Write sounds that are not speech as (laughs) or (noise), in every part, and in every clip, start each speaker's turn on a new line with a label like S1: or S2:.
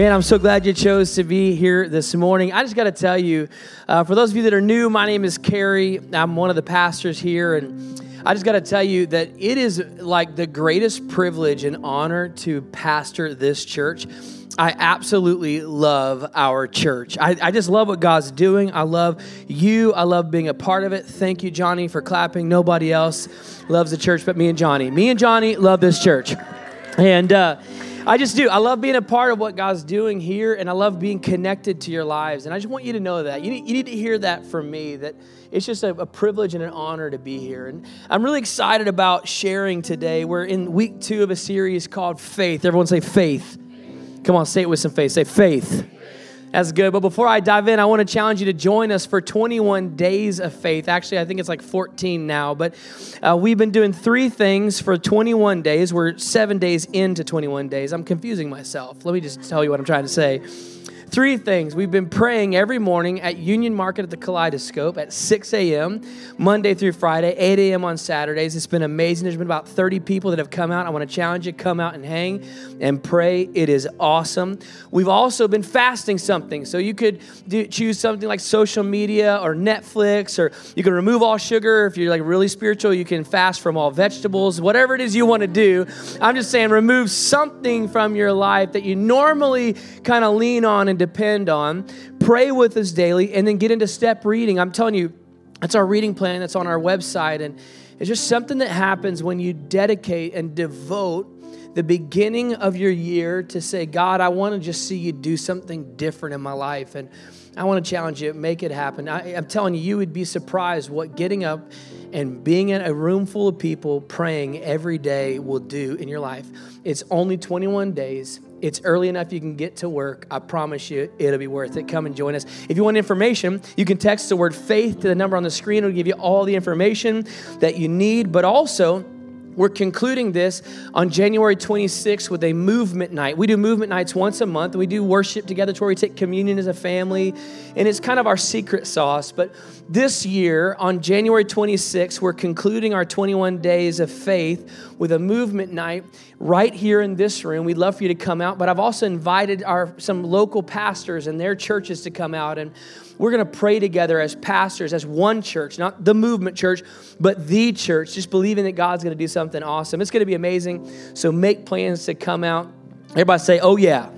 S1: Man, I'm so glad you chose to be here this morning. I just got to tell you, uh, for those of you that are new, my name is Carey. I'm one of the pastors here, and I just got to tell you that it is like the greatest privilege and honor to pastor this church. I absolutely love our church. I, I, just love what God's doing. I love you. I love being a part of it. Thank you, Johnny, for clapping. Nobody else loves the church but me and Johnny. Me and Johnny love this church. And, uh, I just do. I love being a part of what God's doing here, and I love being connected to your lives. And I just want you to know that. You need, you need to hear that from me, that it's just a, a, privilege and an honor to be here. And I'm really excited about sharing today. We're in week two of a series called Faith. Everyone say faith. Come on, say it with some faith. Say faith. That's good. But before I dive in, I want to challenge you to join us for 21 days of faith. Actually, I think it's like 14 now. But uh, we've been doing three things for 21 days. We're seven days into 21 days. I'm confusing myself. Let me just tell you what I'm trying to say. Three things. We've been praying every morning at Union Market at the Kaleidoscope at 6 a.m., Monday through Friday, 8 a.m. on Saturdays. It's been amazing. There's been about 30 people that have come out. I want to challenge you come out and hang and pray. It is awesome. We've also been fasting something. So you could do, choose something like social media or Netflix, or you can remove all sugar. If you're like really spiritual, you can fast from all vegetables, whatever it is you want to do. I'm just saying, remove something from your life that you normally kind of lean on and depend on. Pray with us daily and then get into step reading. I'm telling you, that's our reading plan that's on our website. And it's just something that happens when you dedicate and devote the beginning of your year to say, God, I want to just see you do something different in my life. And I want to challenge you, make it happen. I, am telling you, you would be surprised what getting up and being in a room full of people praying every day will do in your life. It's only 21 days. It's early enough you can get to work. I promise you, it'll be worth it. Come and join us. If you want information, you can text the word faith to the number on the screen. It'll give you all the information that you need, but also, we're concluding this on January 26th with a movement night. We do movement nights once a month. We do worship together to where we take communion as a family, and it's kind of our secret sauce. But this year, on January 26th, we're concluding our 21 days of faith with a movement night right here in this room. We'd love for you to come out, but I've also invited our some local pastors and their churches to come out and we're going to pray together as pastors, as one church, not the movement church, but the church, just believing that God's going to do something awesome. It's going to be amazing. So make plans to come out. Everybody say, oh, yeah.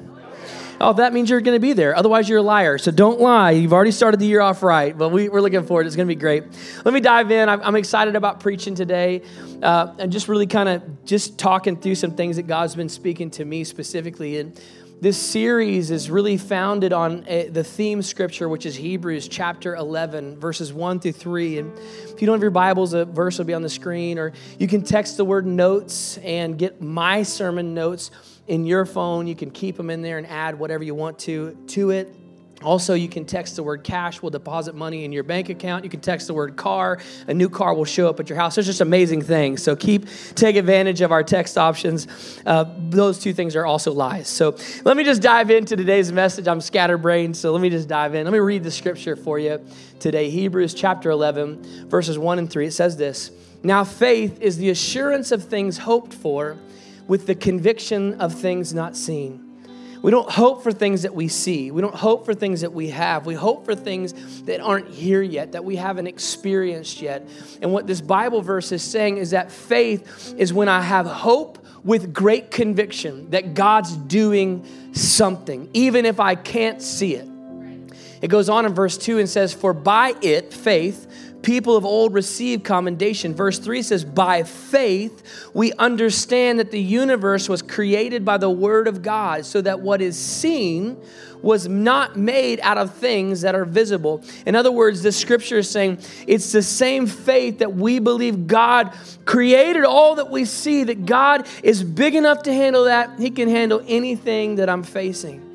S1: Oh, that means you're going to be there. Otherwise, you're a liar. So don't lie. You've already started the year off right, but we, are looking forward. It's going to be great. Let me dive in. I'm, I'm excited about preaching today uh, and just really kind of just talking through some things that God's been speaking to me specifically. And this series is really founded on a, the theme scripture, which is Hebrews chapter 11, verses 1 through 3. And if you don't have your Bibles, a verse will be on the screen, or you can text the word notes and get my sermon notes in your phone. You can keep them in there and add whatever you want to to it. Also, you can text the word cash, we'll deposit money in your bank account. You can text the word car, a new car will show up at your house. There's just amazing things. So keep, take advantage of our text options. Uh, those two things are also lies. So let me just dive into today's message. I'm scatterbrained, so let me just dive in. Let me read the scripture for you today Hebrews chapter 11, verses 1 and 3. It says this Now faith is the assurance of things hoped for, with the conviction of things not seen. We don't hope for things that we see. We don't hope for things that we have. We hope for things that aren't here yet, that we haven't experienced yet. And what this Bible verse is saying is that faith is when I have hope with great conviction that God's doing something, even if I can't see it. It goes on in verse 2 and says, For by it, faith, people of old received commendation. Verse 3 says, By faith, we understand that the universe was created by the word of God, so that what is seen was not made out of things that are visible. In other words, the scripture is saying it's the same faith that we believe God created all that we see, that God is big enough to handle that. He can handle anything that I'm facing.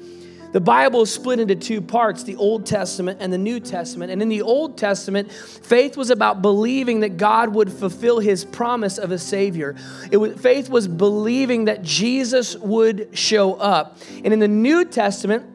S1: The Bible is split into two parts the Old Testament and the New Testament. And in the Old Testament, faith was about believing that God would fulfill his promise of a Savior. It was, faith was believing that Jesus would show up. And in the New Testament,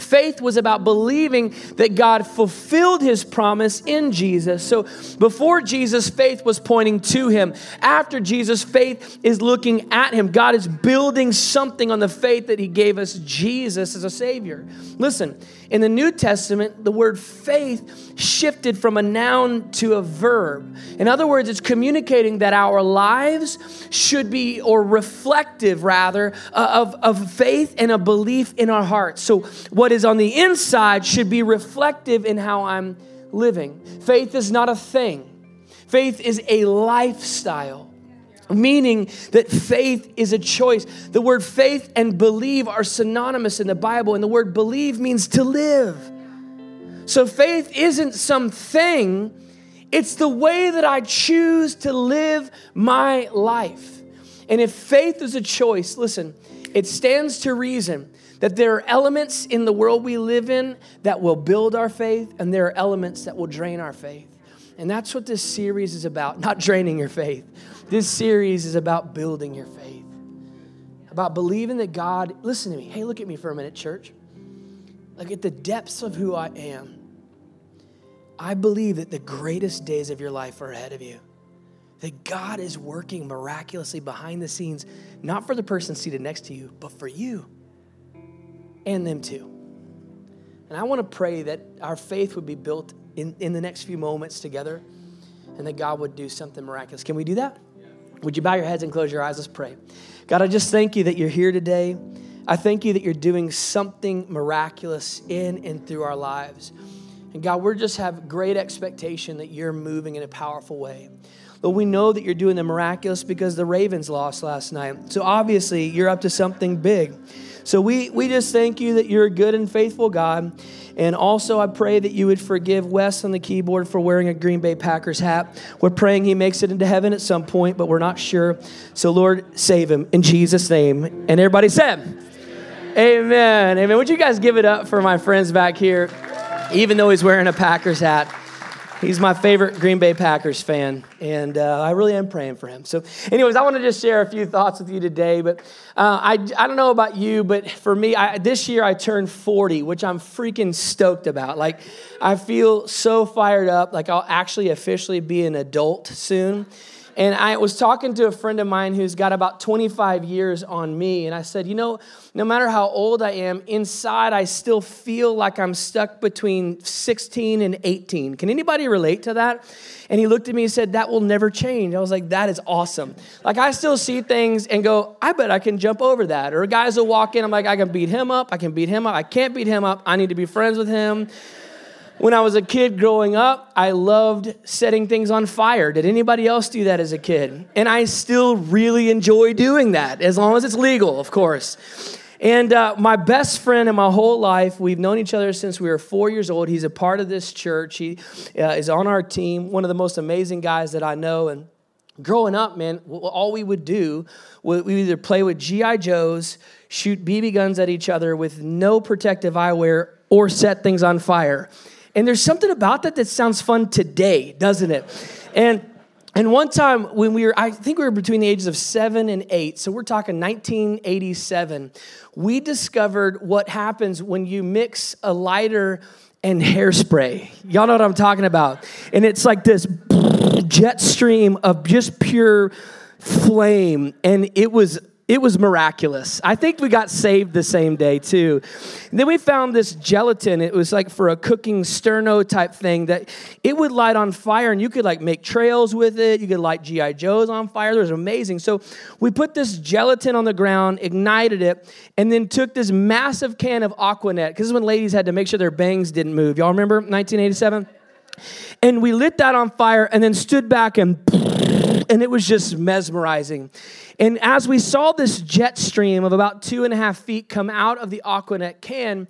S1: Faith was about believing that God fulfilled his promise in Jesus. So before Jesus, faith was pointing to him. After Jesus, faith is looking at him. God is building something on the faith that he gave us Jesus as a Savior. Listen, in the New Testament, the word faith shifted from a noun to a verb. In other words, it's communicating that our lives should be, or reflective rather, uh, of, of faith and a belief in our hearts. So, what is on the inside should be reflective in how I'm living. Faith is not a thing, faith is a lifestyle meaning that faith is a choice. The word faith and believe are synonymous in the Bible, and the word believe means to live. So faith isn't something, it's the way that I choose to live my life. And if faith is a choice, listen, it stands to reason that there are elements in the world we live in that will build our faith, and there are elements that will drain our faith. And that's what this series is about, not draining your faith. This series is about building your faith, about believing that God, listen to me. Hey, look at me for a minute, church. Look at the depths of who I am. I believe that the greatest days of your life are ahead of you. That God is working miraculously behind the scenes, not for the person seated next to you, but for you and them too. And I want to pray that our faith would be built in, in the next few moments together and that God would do something miraculous. Can we do that? Would you bow your heads and close your eyes? Let's pray. God, I just thank you that you're here today. I thank you that you're doing something miraculous in and through our lives. And God, we just have great expectation that you're moving in a powerful way. But we know that you're doing the miraculous because the Ravens lost last night. So obviously, you're up to something big. So we, we just thank you that you're a good and faithful God. And also, I pray that you would forgive Wes on the keyboard for wearing a Green Bay Packers hat. We're praying he makes it into heaven at some point, but we're not sure. So, Lord, save him in Jesus' name. And everybody said, Amen. Amen. Would you guys give it up for my friends back here, even though he's wearing a Packers hat? He's my favorite Green Bay Packers fan, and uh, I really am praying for him. So, anyways, I want to just share a few thoughts with you today. But uh, I, I don't know about you, but for me, I, this year I turned 40, which I'm freaking stoked about. Like, I feel so fired up. Like, I'll actually officially be an adult soon. And I was talking to a friend of mine who's got about 25 years on me. And I said, You know, no matter how old I am, inside I still feel like I'm stuck between 16 and 18. Can anybody relate to that? And he looked at me and said, That will never change. I was like, That is awesome. Like, I still see things and go, I bet I can jump over that. Or guys will walk in, I'm like, I can beat him up. I can beat him up. I can't beat him up. I need to be friends with him. When I was a kid growing up, I loved setting things on fire. Did anybody else do that as a kid? And I still really enjoy doing that, as long as it's legal, of course. And uh, my best friend in my whole life, we've known each other since we were four years old. He's a part of this church. He uh, is on our team, one of the most amazing guys that I know. And growing up, man, all we would do, was we either play with G.I. Joes, shoot BB guns at each other with no protective eyewear, or set things on fire. And there's something about that that sounds fun today, doesn't it? And and one time when we were, I think we were between the ages of seven and eight, so we're talking 1987, we discovered what happens when you mix a lighter and hairspray. Y'all know what I'm talking about. And it's like this (laughs) jet stream of just pure flame. And it was it was miraculous. I think we got saved the same day too. And then we found this gelatin. It was like for a cooking sterno type thing that it would light on fire and you could like make trails with it. You could light GI Joes on fire. It was amazing. So we put this gelatin on the ground, ignited it, and then took this massive can of Aquanet because this is when ladies had to make sure their bangs didn't move. Y'all remember 1987? And we lit that on fire and then stood back and and it was just mesmerizing. And as we saw this jet stream of about two and a half feet come out of the Aquanet can,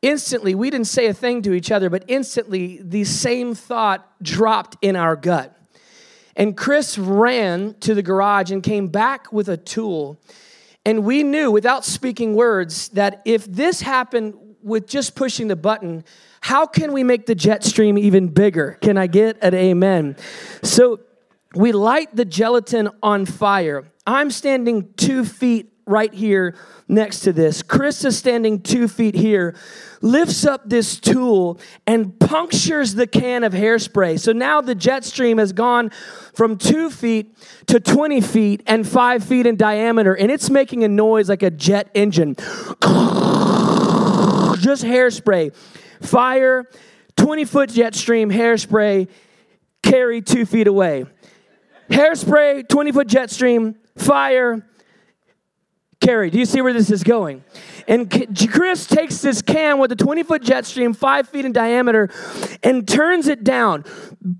S1: instantly, we didn't say a thing to each other, but instantly, the same thought dropped in our gut. And Chris ran to the garage and came back with a tool. And we knew without speaking words that if this happened with just pushing the button, how can we make the jet stream even bigger? Can I get an amen? So we light the gelatin on fire. I'm standing two feet right here next to this. Chris is standing two feet here, lifts up this tool and punctures the can of hairspray. So now the jet stream has gone from two feet to 20 feet and five feet in diameter, and it's making a noise like a jet engine. (laughs) Just hairspray. Fire, 20 foot jet stream, hairspray, Carey two feet away. Hairspray, 20 foot jet stream, fire, Carey, do you see where this is going? And Chris takes this can with a 20 foot jet stream, five feet in diameter, and turns it down.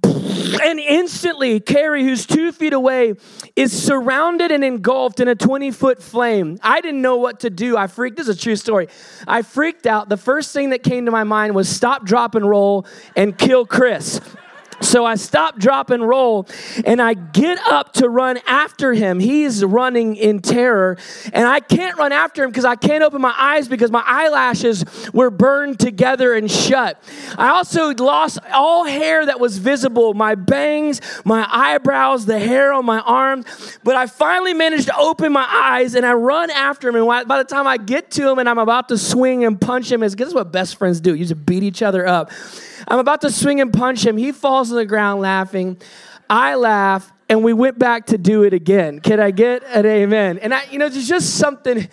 S1: And instantly, Carey, who's two feet away, is surrounded and engulfed in a 20 foot flame. I didn't know what to do. I freaked, this is a true story. I freaked out. The first thing that came to my mind was stop, drop, and roll and kill Chris. So I stop, drop, and roll, and I get up to run after him. He's running in terror, and I can't run after him because I can't open my eyes because my eyelashes were burned together and shut. I also lost all hair that was visible my bangs, my eyebrows, the hair on my arms. But I finally managed to open my eyes and I run after him. And by the time I get to him and I'm about to swing and punch him, is guess what best friends do? You just beat each other up. I'm about to swing and punch him. He falls on the ground laughing. I laugh, and we went back to do it again. Can I get an amen? And I, you know, there's just something.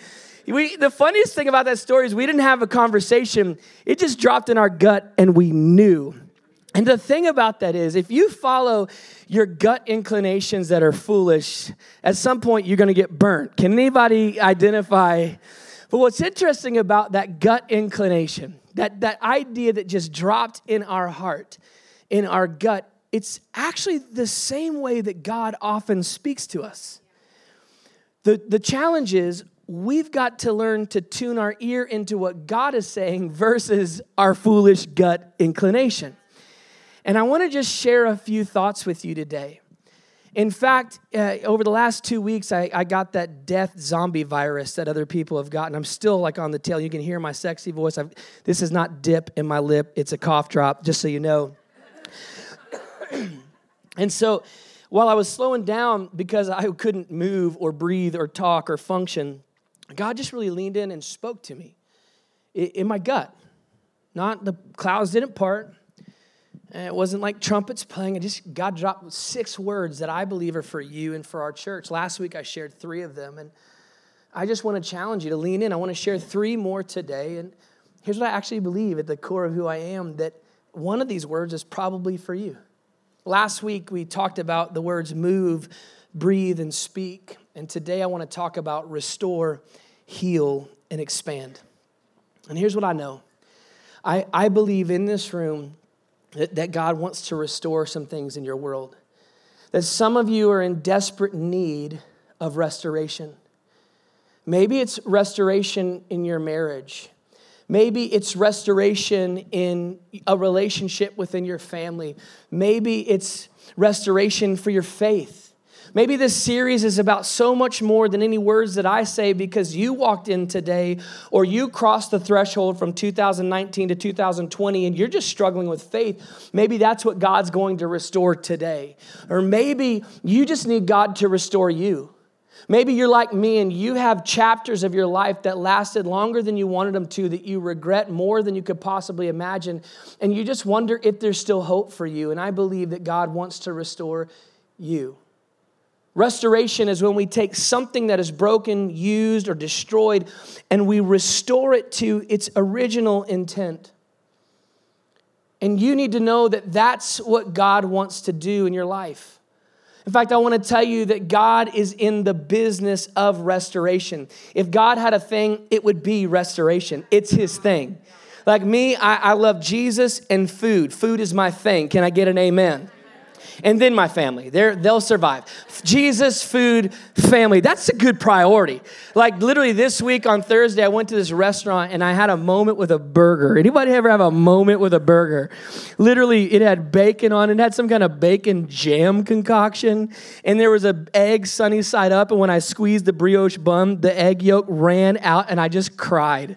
S1: We, the funniest thing about that story is we didn't have a conversation. It just dropped in our gut, and we knew. And the thing about that is, if you follow your gut inclinations that are foolish, at some point you're going to get burnt. Can anybody identify? But what's interesting about that gut inclination that, that idea that just dropped in our heart, in our gut, it's actually the same way that God often speaks to us. The, the challenge is we've got to learn to tune our ear into what God is saying versus our foolish gut inclination. And I want to just share a few thoughts with you today. In fact, uh, over the last two weeks, I, I, got that death zombie virus that other people have gotten. I'm still like on the tail. You can hear my sexy voice. I've, this is not dip in my lip, it's a cough drop, just so you know. (coughs) and so while I was slowing down because I couldn't move or breathe or talk or function, God just really leaned in and spoke to me in my gut. Not the clouds didn't part, and it wasn't like trumpets playing. It just God dropped six words that I believe are for you and for our church. Last week I shared three of them, and I just want to challenge you to lean in. I want to share three more today. And here's what I actually believe at the core of who I am that one of these words is probably for you. Last week we talked about the words move, breathe, and speak. And today I want to talk about restore, heal, and expand. And here's what I know I, I believe in this room that, that God wants to restore some things in your world. That some of you are in desperate need of restoration. Maybe it's restoration in your marriage. Maybe it's restoration in a relationship within your family. Maybe it's restoration for your faith. Maybe this series is about so much more than any words that I say because you walked in today or you crossed the threshold from 2019 to 2020 and you're just struggling with faith. Maybe that's what God's going to restore today. Or maybe you just need God to restore you. Maybe you're like me and you have chapters of your life that lasted longer than you wanted them to, that you regret more than you could possibly imagine, and you just wonder if there's still hope for you. And I believe that God wants to restore you. Restoration is when we take something that is broken, used, or destroyed, and we restore it to its original intent. And you need to know that that's what God wants to do in your life. In fact, I want to tell you that God is in the business of restoration. If God had a thing, it would be restoration. It's His thing. Like me, I, I love Jesus and food. Food is my thing. Can I get an amen? And then my family. They're, they'll survive. Jesus, food, family. That's a good priority. Like literally this week on Thursday, I went to this restaurant and I had a moment with a burger. Anybody ever have a moment with a burger? Literally, it had bacon on it had some kind of bacon jam concoction, and there was an egg sunny side up. And when I squeezed the brioche bun, the egg yolk ran out, and I just cried.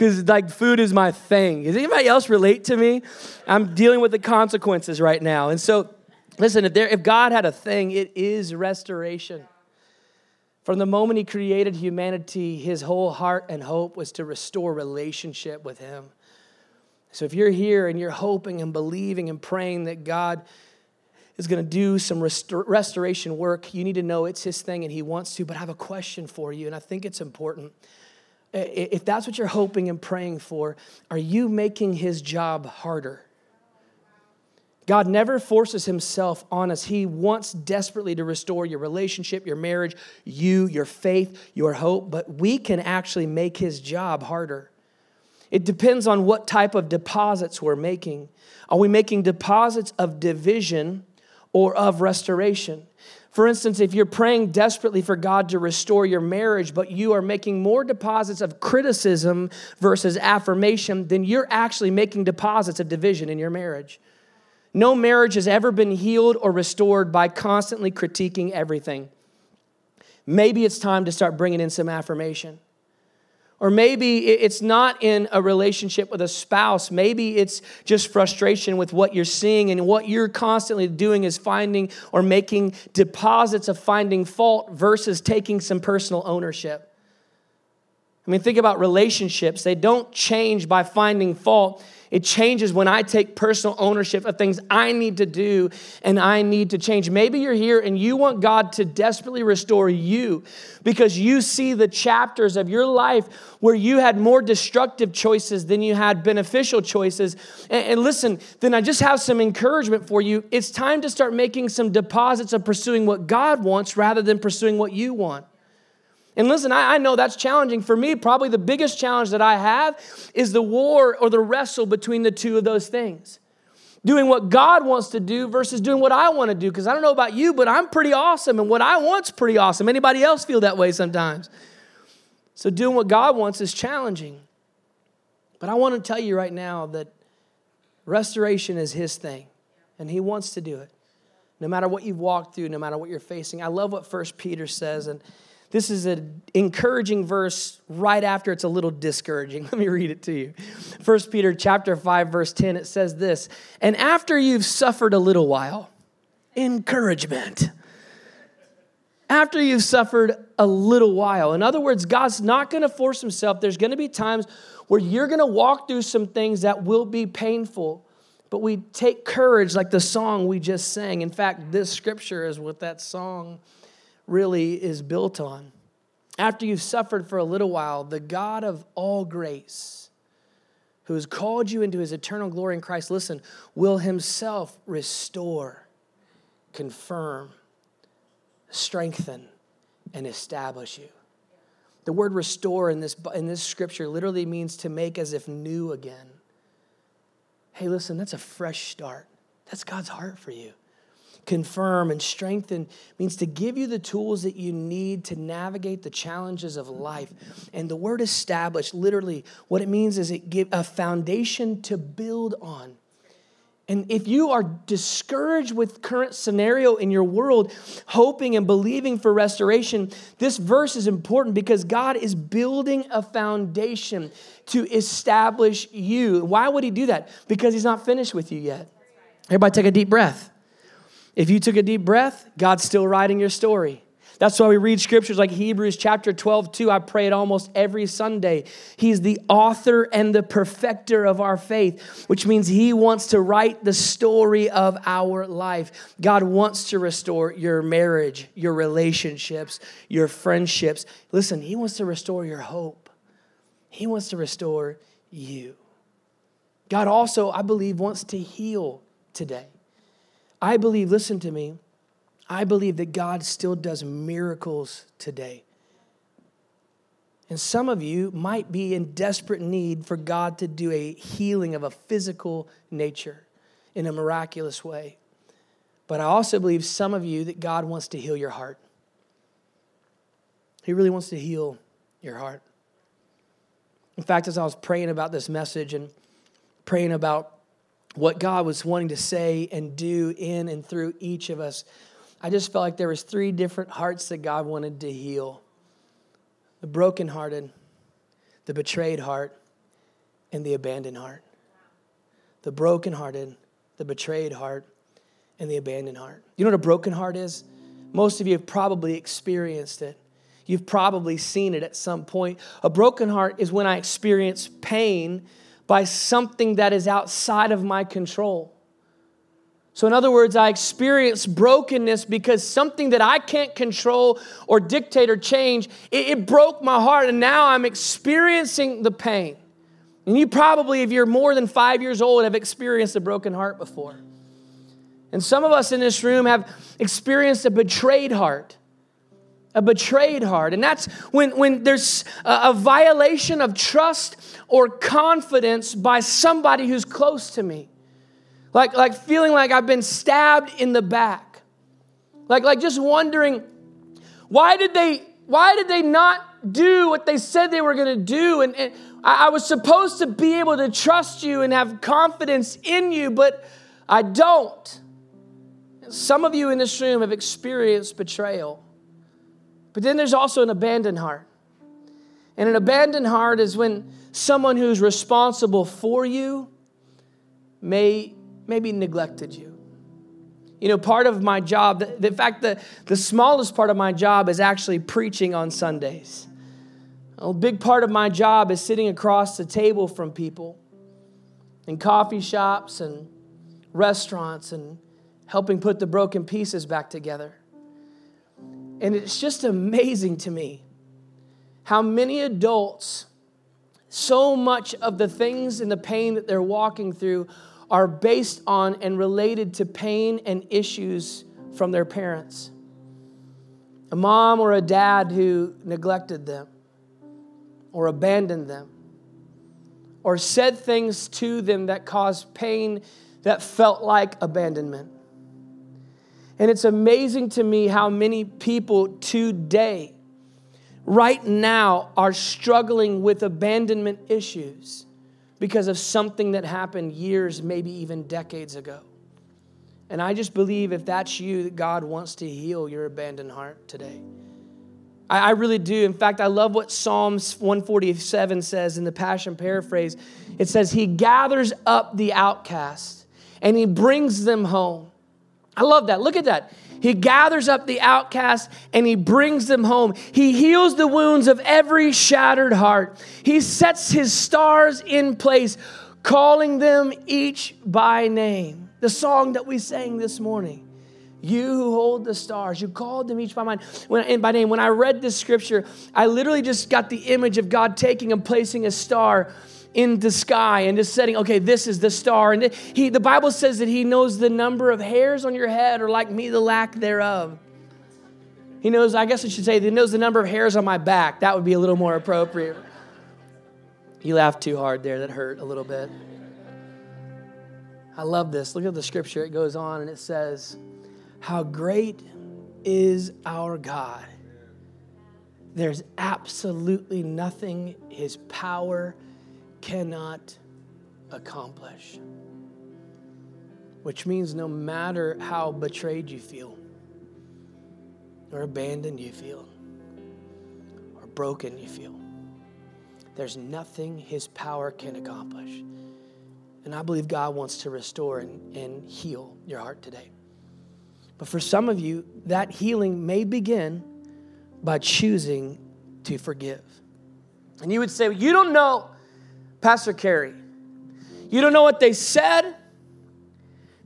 S1: Because like food is my thing. Does anybody else relate to me? I'm dealing with the consequences right now. And so, listen, if, there, if God had a thing, it is restoration. From the moment he created humanity, his whole heart and hope was to restore relationship with him. So if you're here and you're hoping and believing and praying that God is going to do some restor- restoration work, you need to know it's his thing and he wants to. But I have a question for you, and I think it's important. If that's what you're hoping and praying for, are you making his job harder? God never forces himself on us. He wants desperately to restore your relationship, your marriage, you, your faith, your hope, but we can actually make his job harder. It depends on what type of deposits we're making. Are we making deposits of division or of restoration? For instance, if you're praying desperately for God to restore your marriage, but you are making more deposits of criticism versus affirmation, then you're actually making deposits of division in your marriage. No marriage has ever been healed or restored by constantly critiquing everything. Maybe it's time to start bringing in some affirmation. Or maybe it's not in a relationship with a spouse. Maybe it's just frustration with what you're seeing, and what you're constantly doing is finding or making deposits of finding fault versus taking some personal ownership. I mean, think about relationships. They don't change by finding fault. It changes when I take personal ownership of things I need to do and I need to change. Maybe you're here and you want God to desperately restore you because you see the chapters of your life where you had more destructive choices than you had beneficial choices. And, and listen, then I just have some encouragement for you. It's time to start making some deposits of pursuing what God wants rather than pursuing what you want. And listen, I, I, know that's challenging. For me, probably the biggest challenge that I have is the war or the wrestle between the two of those things. Doing what God wants to do versus doing what I want to do. Because I don't know about you, but I'm pretty awesome, and what I want's pretty awesome. Anybody else feel that way sometimes? So doing what God wants is challenging. But I want to tell you right now that restoration is His thing, and He wants to do it. No matter what you've walked through, no matter what you're facing. I love what First Peter says, and this is an encouraging verse right after it's a little discouraging. (laughs) Let me read it to you. 1 Peter chapter 5 verse 10 it says this, "And after you've suffered a little while, encouragement." After you've suffered a little while. In other words, God's not going to force himself. There's going to be times where you're going to walk through some things that will be painful. But we take courage like the song we just sang. In fact, this scripture is what that song really is built on. After you've suffered for a little while, the God of all grace, who has called you into his eternal glory in Christ, listen, will himself restore, confirm, strengthen, and establish you. The word restore in this, in this scripture literally means to make as if new again. Hey, listen, that's a fresh start. That's God's heart for you confirm and strengthen means to give you the tools that you need to navigate the challenges of life. And the word establish, literally, what it means is it give a foundation to build on. And if you are discouraged with current scenario in your world, hoping and believing for restoration, this verse is important because God is building a foundation to establish you. Why would he do that? Because he's not finished with you yet. Everybody take a deep breath. If you took a deep breath, God's still writing your story. That's why we read scriptures like Hebrews chapter 12, 2. I pray it almost every Sunday. He's the author and the perfecter of our faith, which means He wants to write the story of our life. God wants to restore your marriage, your relationships, your friendships. Listen, He wants to restore your hope, He wants to restore you. God also, I believe, wants to heal today. I believe, listen to me, I believe that God still does miracles today. And some of you might be in desperate need for God to do a healing of a physical nature in a miraculous way. But I also believe some of you that God wants to heal your heart. He really wants to heal your heart. In fact, as I was praying about this message and praying about what God was wanting to say and do in and through each of us, I just felt like there was three different hearts that God wanted to heal. The brokenhearted, the betrayed heart, and the abandoned heart. The brokenhearted, the betrayed heart, and the abandoned heart. You know what a broken heart is? Most of you have probably experienced it. You've probably seen it at some point. A broken heart is when I experience pain by something that is outside of my control. So, in other words, I experience brokenness because something that I can't control or dictate or change, it, it, broke my heart, and now I'm experiencing the pain. And you probably, if you're more than five years old, have experienced a broken heart before. And some of us in this room have experienced a betrayed heart. A betrayed heart. And that's when, when there's a, a violation of trust or confidence by somebody who's close to me. Like, like feeling like I've been stabbed in the back. Like, like just wondering, why did they, why did they not do what they said they were going to do? And, and I, I was supposed to be able to trust you and have confidence in you, but I don't. Some of you in this room have experienced betrayal. But then there's also an abandoned heart. And an abandoned heart is when someone who's responsible for you may maybe neglected you. You know, part of my job, the, in fact, the, the smallest part of my job is actually preaching on Sundays. A big part of my job is sitting across the table from people in coffee shops and restaurants and helping put the broken pieces back together. And it's just amazing to me how many adults, so much of the things and the pain that they're walking through are based on and related to pain and issues from their parents. A mom or a dad who neglected them or abandoned them or said things to them that caused pain that felt like abandonment. And it's amazing to me how many people today, right now, are struggling with abandonment issues because of something that happened years, maybe even decades ago. And I just believe if that's you, that God wants to heal your abandoned heart today. I, I really do. In fact, I love what Psalms 147 says in the Passion paraphrase. It says, He gathers up the outcast and He brings them home. I love that. Look at that. He gathers up the outcast and he brings them home. He heals the wounds of every shattered heart. He sets his stars in place, calling them each by name. The song that we sang this morning. You who hold the stars, you called them each by, when, by name. When I read this scripture, I literally just got the image of God taking and placing a star in the sky and just setting, okay, this is the star. And he, the Bible says that he knows the number of hairs on your head, or like me, the lack thereof. He knows, I guess I should say, he knows the number of hairs on my back. That would be a little more appropriate. You laughed too hard there. That hurt a little bit. I love this. Look at the scripture. It goes on and it says, How great is our God. There's absolutely nothing his power cannot accomplish. Which means no matter how betrayed you feel, or abandoned you feel, or broken you feel, there's nothing his power can accomplish. And I believe God wants to restore and, and heal your heart today. But for some of you, that healing may begin by choosing to forgive. And you would say, well, You don't know Pastor Carey, you don't know what they said,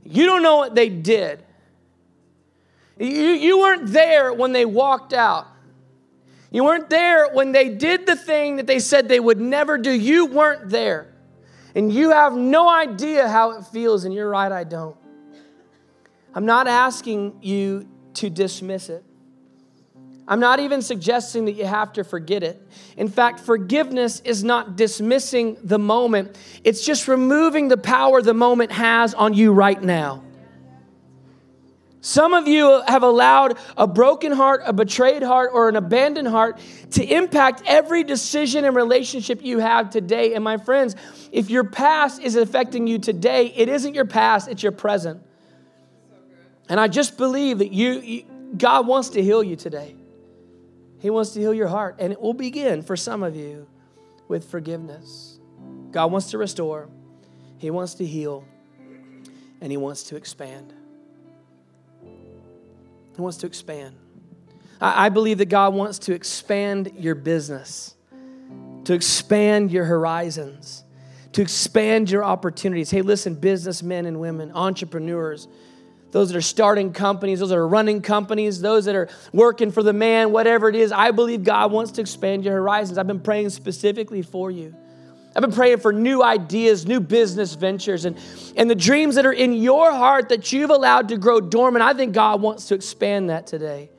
S1: you don't know what they did. You, you weren't there when they walked out. You weren't there when they did the thing that they said they would never do. You weren't there. And you have no idea how it feels, and you're right, I don't. I'm not asking you to dismiss it. I'm not even suggesting that you have to forget it. In fact, forgiveness is not dismissing the moment, it's just removing the power the moment has on you right now. Some of you have allowed a broken heart, a betrayed heart, or an abandoned heart to impact every decision and relationship you have today. And my friends, if your past is affecting you today, it isn't your past, it's your present. And I just believe that you, you God wants to heal you today. He wants to heal your heart. And it will begin for some of you with forgiveness. God wants to restore, He wants to heal, and He wants to expand. He wants to expand. I, I believe that God wants to expand your business, to expand your horizons, to expand your opportunities. Hey, listen, businessmen and women, entrepreneurs, those that are starting companies, those that are running companies, those that are working for the man, whatever it is, I believe God wants to expand your horizons. I've been praying specifically for you. I've been praying for new ideas, new business ventures, and, and the dreams that are in your heart that you've allowed to grow dormant. I think God wants to expand that today.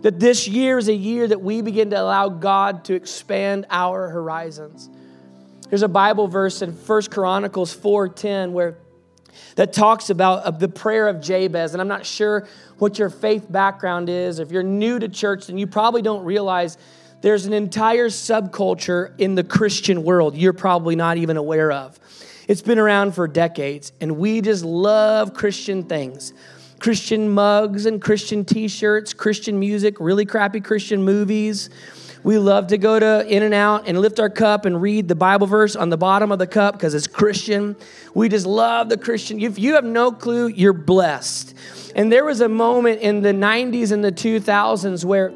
S1: That this year is a year that we begin to allow God to expand our horizons. There's a Bible verse in First Chronicles 4:10 where that talks about the prayer of Jabez. And I'm not sure what your faith background is. If you're new to church, then you probably don't realize there's an entire subculture in the Christian world you're probably not even aware of. It's been around for decades, and we just love Christian things. Christian mugs and Christian t shirts, Christian music, really crappy Christian movies. We love to go to In and Out and lift our cup and read the Bible verse on the bottom of the cup because it's Christian. We just love the Christian. If you have no clue, you're blessed. And there was a moment in the 90s and the 2000s where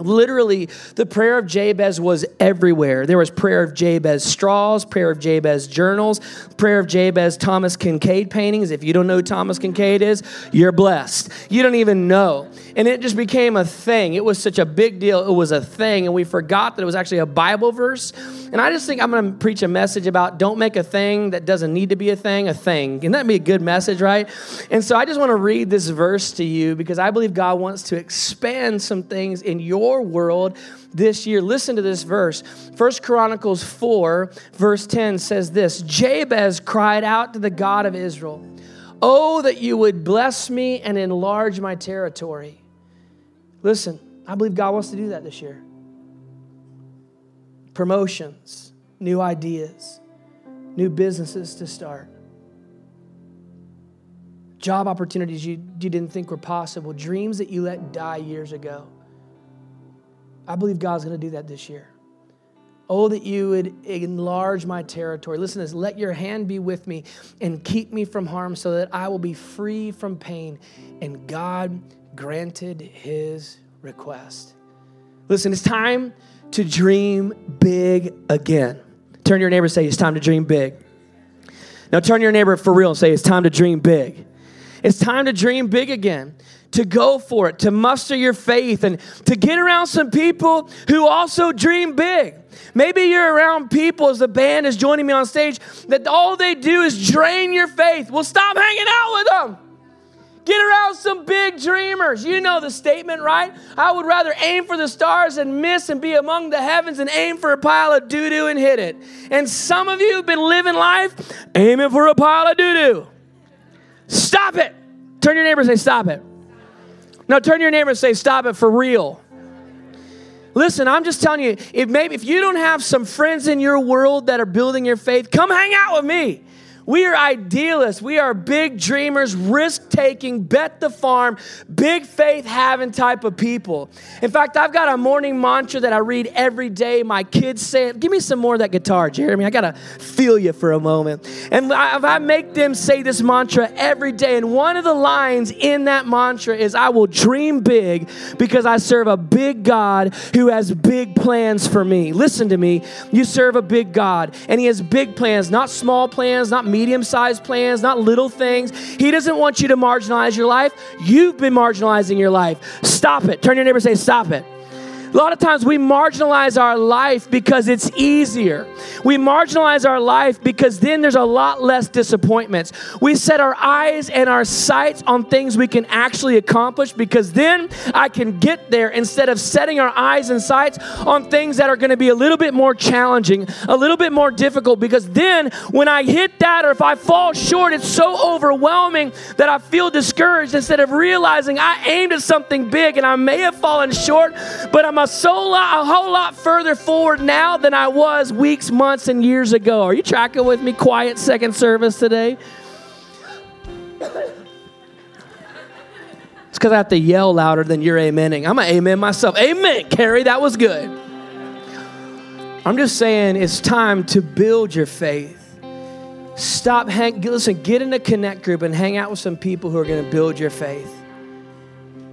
S1: literally the prayer of jabez was everywhere. There was prayer of jabez straws prayer of jabez journals prayer of jabez thomas Kinkade paintings. If you don't know who thomas Kinkade is you're blessed. You don't even know. And it just became a thing. It was such a big deal. It was a thing and we forgot that it was actually a bible verse. And i just think i'm going to preach a message about don't make a thing that doesn't need to be a thing a thing. Can that be a good message right? And so i just want to read this verse to you because i believe god wants to expand some things in your your world this year. Listen to this verse. First Chronicles 4, verse 10 says this Jabez cried out to the God of Israel, Oh, that you would bless me and enlarge my territory. Listen, I believe God wants to do that this year. Promotions, new ideas, new businesses to start job opportunities you, you didn't think were possible, dreams that you let die years ago. I believe God's going to do that this year. Oh, that you would enlarge my territory. Listen to this. Let your hand be with me and keep me from harm so that I will be free from pain. And God granted his request. Listen, it's time to dream big again. Turn to your neighbor and say, It's time to dream big. Now turn your neighbor for real and say, It's time to dream big. It's time to dream big again to go for it, to muster your faith, and to get around some people who also dream big. Maybe you're around people as the band is joining me on stage that all they do is drain your faith. Well, stop hanging out with them. Get around some big dreamers. You know the statement, right? I would rather aim for the stars and miss and be among the heavens and aim for a pile of doo doo and hit it. And some of you have been living life aiming for a pile of doo doo. Stop it. Turn your neighbor and say, Stop it. Now turn your neighbor and say, Stop it for real. Listen, I'm just telling you, if maybe if you don't have some friends in your world that are building your faith, come hang out with me. We are idealists. We are big dreamers, risk taking, bet the farm, big faith having type of people. In fact, I've got a morning mantra that I read every day. My kids say it. Give me some more of that guitar, Jeremy. I got to feel you for a moment. And I, I make them say this mantra every day. And one of the lines in that mantra is I will dream big because I serve a big God who has big plans for me. Listen to me. You serve a big God, and He has big plans, not small plans, not medium sized plans, not little things. He doesn't want you to marginalize your life. You've been marginalizing your life. Stop it. Turn your neighbor and say, Stop it. A lot of times we marginalize our life because it's easier. We marginalize our life because then there's a lot less disappointments. We set our eyes and our sights on things we can actually accomplish because then I can get there instead of setting our eyes and sights on things that are going to be a little bit more challenging, a little bit more difficult because then when I hit that or if I fall short, it's so overwhelming that I feel discouraged instead of realizing I aimed at something big and I may have fallen short, but I'm a, lot, a whole lot further forward now than I was weeks, months, and years ago. Are you tracking with me? Quiet second service today. It's because I have to yell louder than you're amening. I'm an amen myself. Amen, Carey. That was good. I'm just saying it's time to build your faith. Stop, hang, listen, get in a connect group and hang out with some people who are going to build your faith.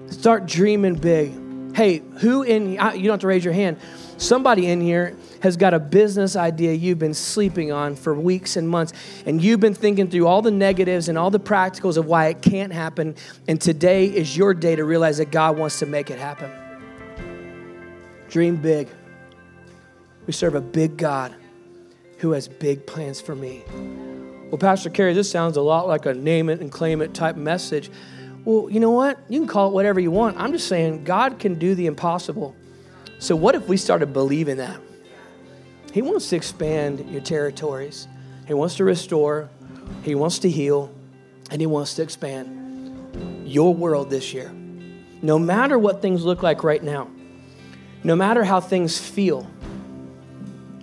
S1: Start dreaming big. Hey, who in, you don't have to raise your hand. Somebody in here has got a business idea you've been sleeping on for weeks and months, and you've been thinking through all the negatives and all the practicals of why it can't happen. And today is your day to realize that God wants to make it happen. Dream big. We serve a big God who has big plans for me. Well, Pastor Carey, this sounds a lot like a name it and claim it type message. Well, you know what? You can call it whatever you want. I'm just saying God can do the impossible. So, what if we started believing that? He wants to expand your territories, He wants to restore, He wants to heal, and He wants to expand your world this year. No matter what things look like right now, no matter how things feel.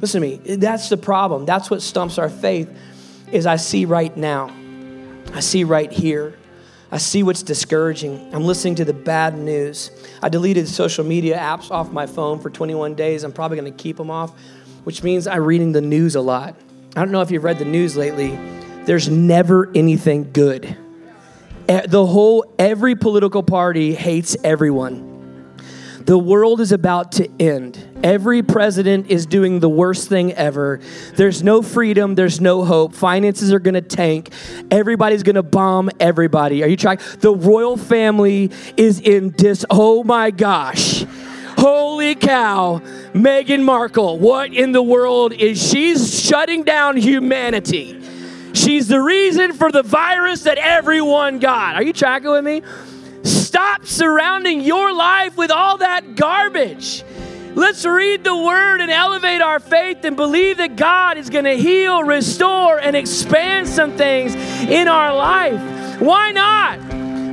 S1: Listen to me, that's the problem. That's what stumps our faith is I see right now. I see right here. I see what's discouraging. I'm listening to the bad news. I deleted social media apps off my phone for 21 days. I'm probably going to keep them off, which means I'm reading the news a lot. I don't know if you've read the news lately. There's never anything good. The whole, every political party hates everyone. The world is about to end. Every president is doing the worst thing ever. There's no freedom, there's no hope. Finances are going to tank. Everybody's going to bomb everybody. Are you trying? The royal family is in dis. Oh my gosh. Holy cow. Meghan Markle, what in the world is she's shutting down humanity? She's the reason for the virus that everyone got. Are you tracking with me? Stop surrounding your life with all that garbage. Let's read the word and elevate our faith and believe that God is going to heal, restore, and expand some things in our life. Why not?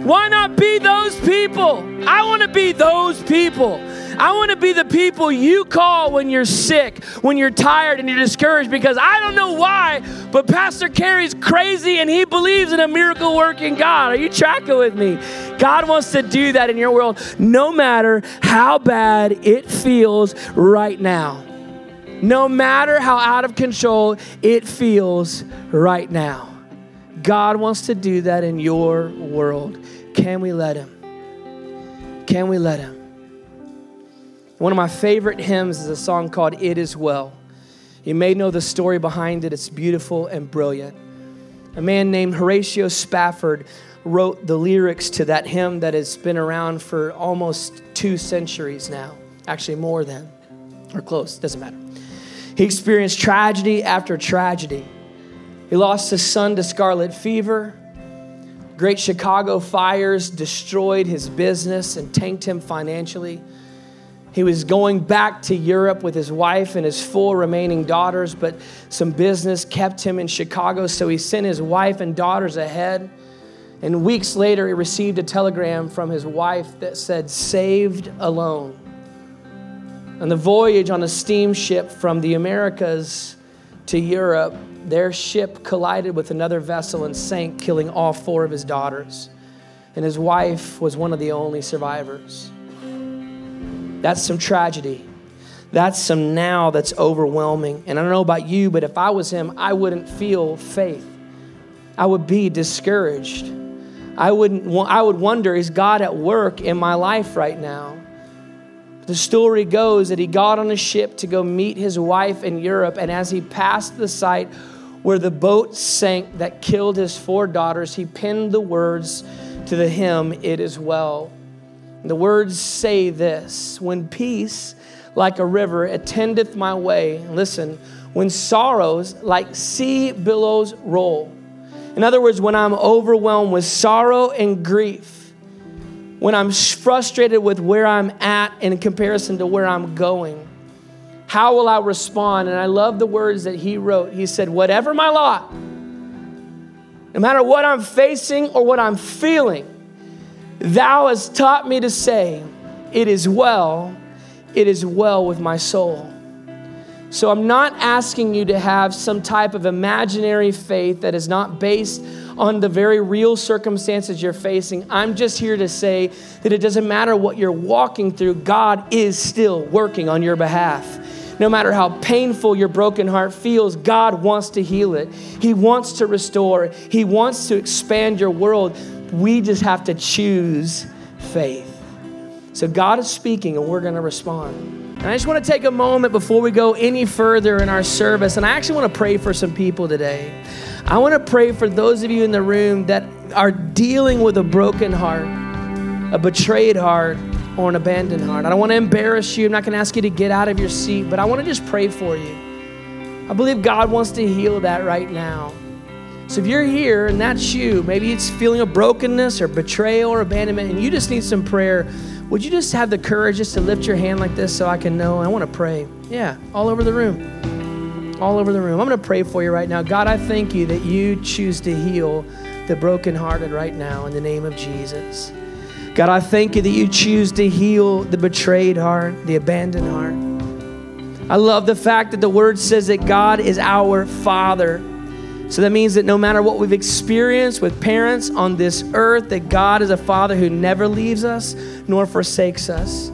S1: Why not be those people? I want to be those people. I want to be the people you call when you're sick, when you're tired and you're discouraged because I don't know why, but Pastor Carey's crazy and he believes in a miracle working God. Are you tracking with me? God wants to do that in your world no matter how bad it feels right now. No matter how out of control it feels right now. God wants to do that in your world. Can we let Him? Can we let Him? One of my favorite hymns is a song called It Is Well. You may know the story behind it, it's beautiful and brilliant. A man named Horatio Spafford wrote the lyrics to that hymn that has been around for almost two centuries now, actually, more than, or close, doesn't matter. He experienced tragedy after tragedy. He lost his son to scarlet fever. Great Chicago fires destroyed his business and tanked him financially. He was going back to Europe with his wife and his four remaining daughters, but some business kept him in Chicago, so he sent his wife and daughters ahead. And weeks later, he received a telegram from his wife that said, Saved alone. On the voyage on a steamship from the Americas to Europe, their ship collided with another vessel and sank, killing all four of his daughters. And his wife was one of the only survivors. That's some tragedy. That's some now that's overwhelming. And I don't know about you, but if I was him, I wouldn't feel faith. I would be discouraged. I, wouldn't, I would wonder, is God at work in my life right now? The story goes that he got on a ship to go meet his wife in Europe, and as he passed the site where the boat sank that killed his four daughters, he penned the words to the hymn, It Is Well. The words say this When peace, like a river, attendeth my way, listen, when sorrows like sea billows roll. In other words, when I'm overwhelmed with sorrow and grief, when I'm frustrated with where I'm at in comparison to where I'm going, how will I respond? And I love the words that he wrote. He said, Whatever my lot, no matter what I'm facing or what I'm feeling, Thou hast taught me to say, It is well, it is well with my soul. So I'm not asking you to have some type of imaginary faith that is not based on the very real circumstances you're facing. I'm just here to say that it doesn't matter what you're walking through, God is still working on your behalf. no matter how painful your broken heart feels, God wants to heal it. He wants to restore, He wants to expand your world. We just have to choose faith. So God is speaking, and we're going to respond. And I just want to take a moment before we go any further in our service, and I actually want to pray for some people today. I want to pray for those of you in the room that are dealing with a broken heart, a betrayed heart, or an abandoned heart. I don't want to embarrass you. I'm not going to ask you to get out of your seat, but I want to just pray for you. I believe God wants to heal that right now. So if you're here and that's you, maybe it's feeling of brokenness or betrayal or abandonment, and you just need some prayer, would you just have the courage just to lift your hand like this so I can know? I want to pray. Yeah, all over the room. All over the room. I'm going to pray for you right now. God, I thank you that you choose to heal the brokenhearted right now in the name of Jesus. God, I thank you that you choose to heal the betrayed heart, the abandoned heart. I love the fact that the word says that God is our Father. So that means that no matter what we've experienced with parents on this earth, that God is a Father who never leaves us nor forsakes us.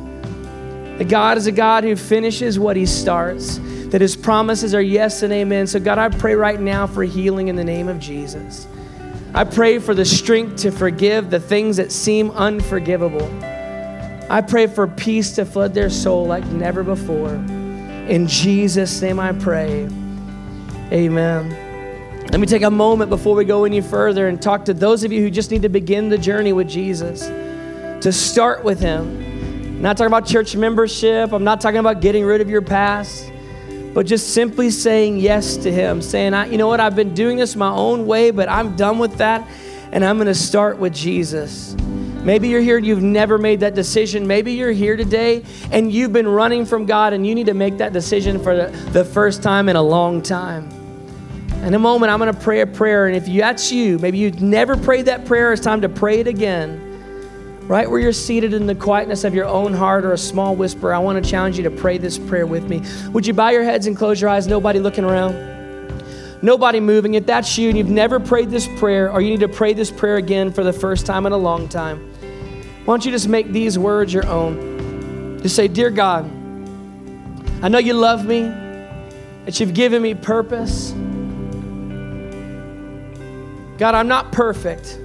S1: That God is a God who finishes what He starts, that His promises are yes and amen. So, God, I pray right now for healing in the name of Jesus. I pray for the strength to forgive the things that seem unforgivable. I pray for peace to flood their soul like never before. In Jesus' name I pray. Amen. Let me take a moment before we go any further and talk to those of you who just need to begin the journey with Jesus, to start with Him. I'm not talking about church membership, I'm not talking about getting rid of your past but just simply saying yes to Him, saying, I, you know what, I've been doing this my own way, but I'm done with that, and I'm going to start with Jesus. Maybe you're here and you've never made that decision. Maybe you're here today and you've been running from God and you need to make that decision for the, the first time in a long time. In a moment, I'm going to pray a prayer, and if that's you, maybe you've never prayed that prayer, it's time to pray it again right where you're seated in the quietness of your own heart or a small whisper, I want to challenge you to pray this prayer with me. Would you bow your heads and close your eyes? Nobody looking around? Nobody moving. If that's you and you've never prayed this prayer, or you need to pray this prayer again for the first time in a long time, why don't you just make these words your own? Just say, Dear God, I know you love me, that you've given me purpose. God, I'm not perfect.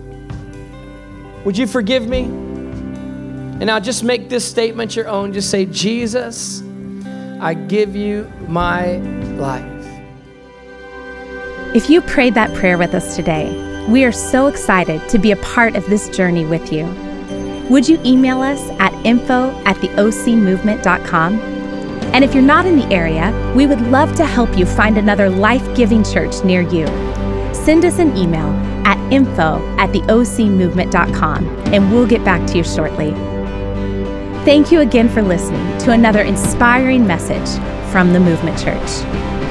S1: Would you forgive me? And now just make this statement your own. Just say, Jesus, I give you my life.
S2: If you prayed that prayer with us today, we are so excited to be a part of this journey with you. Would you email us at info at theocmovement.com? And if you're not in the area, we would love to help you find another life giving church near you. Send us an email at info at theocmovement.com and we'll get back to you shortly. Thank you again for listening to another inspiring message from the Movement Church.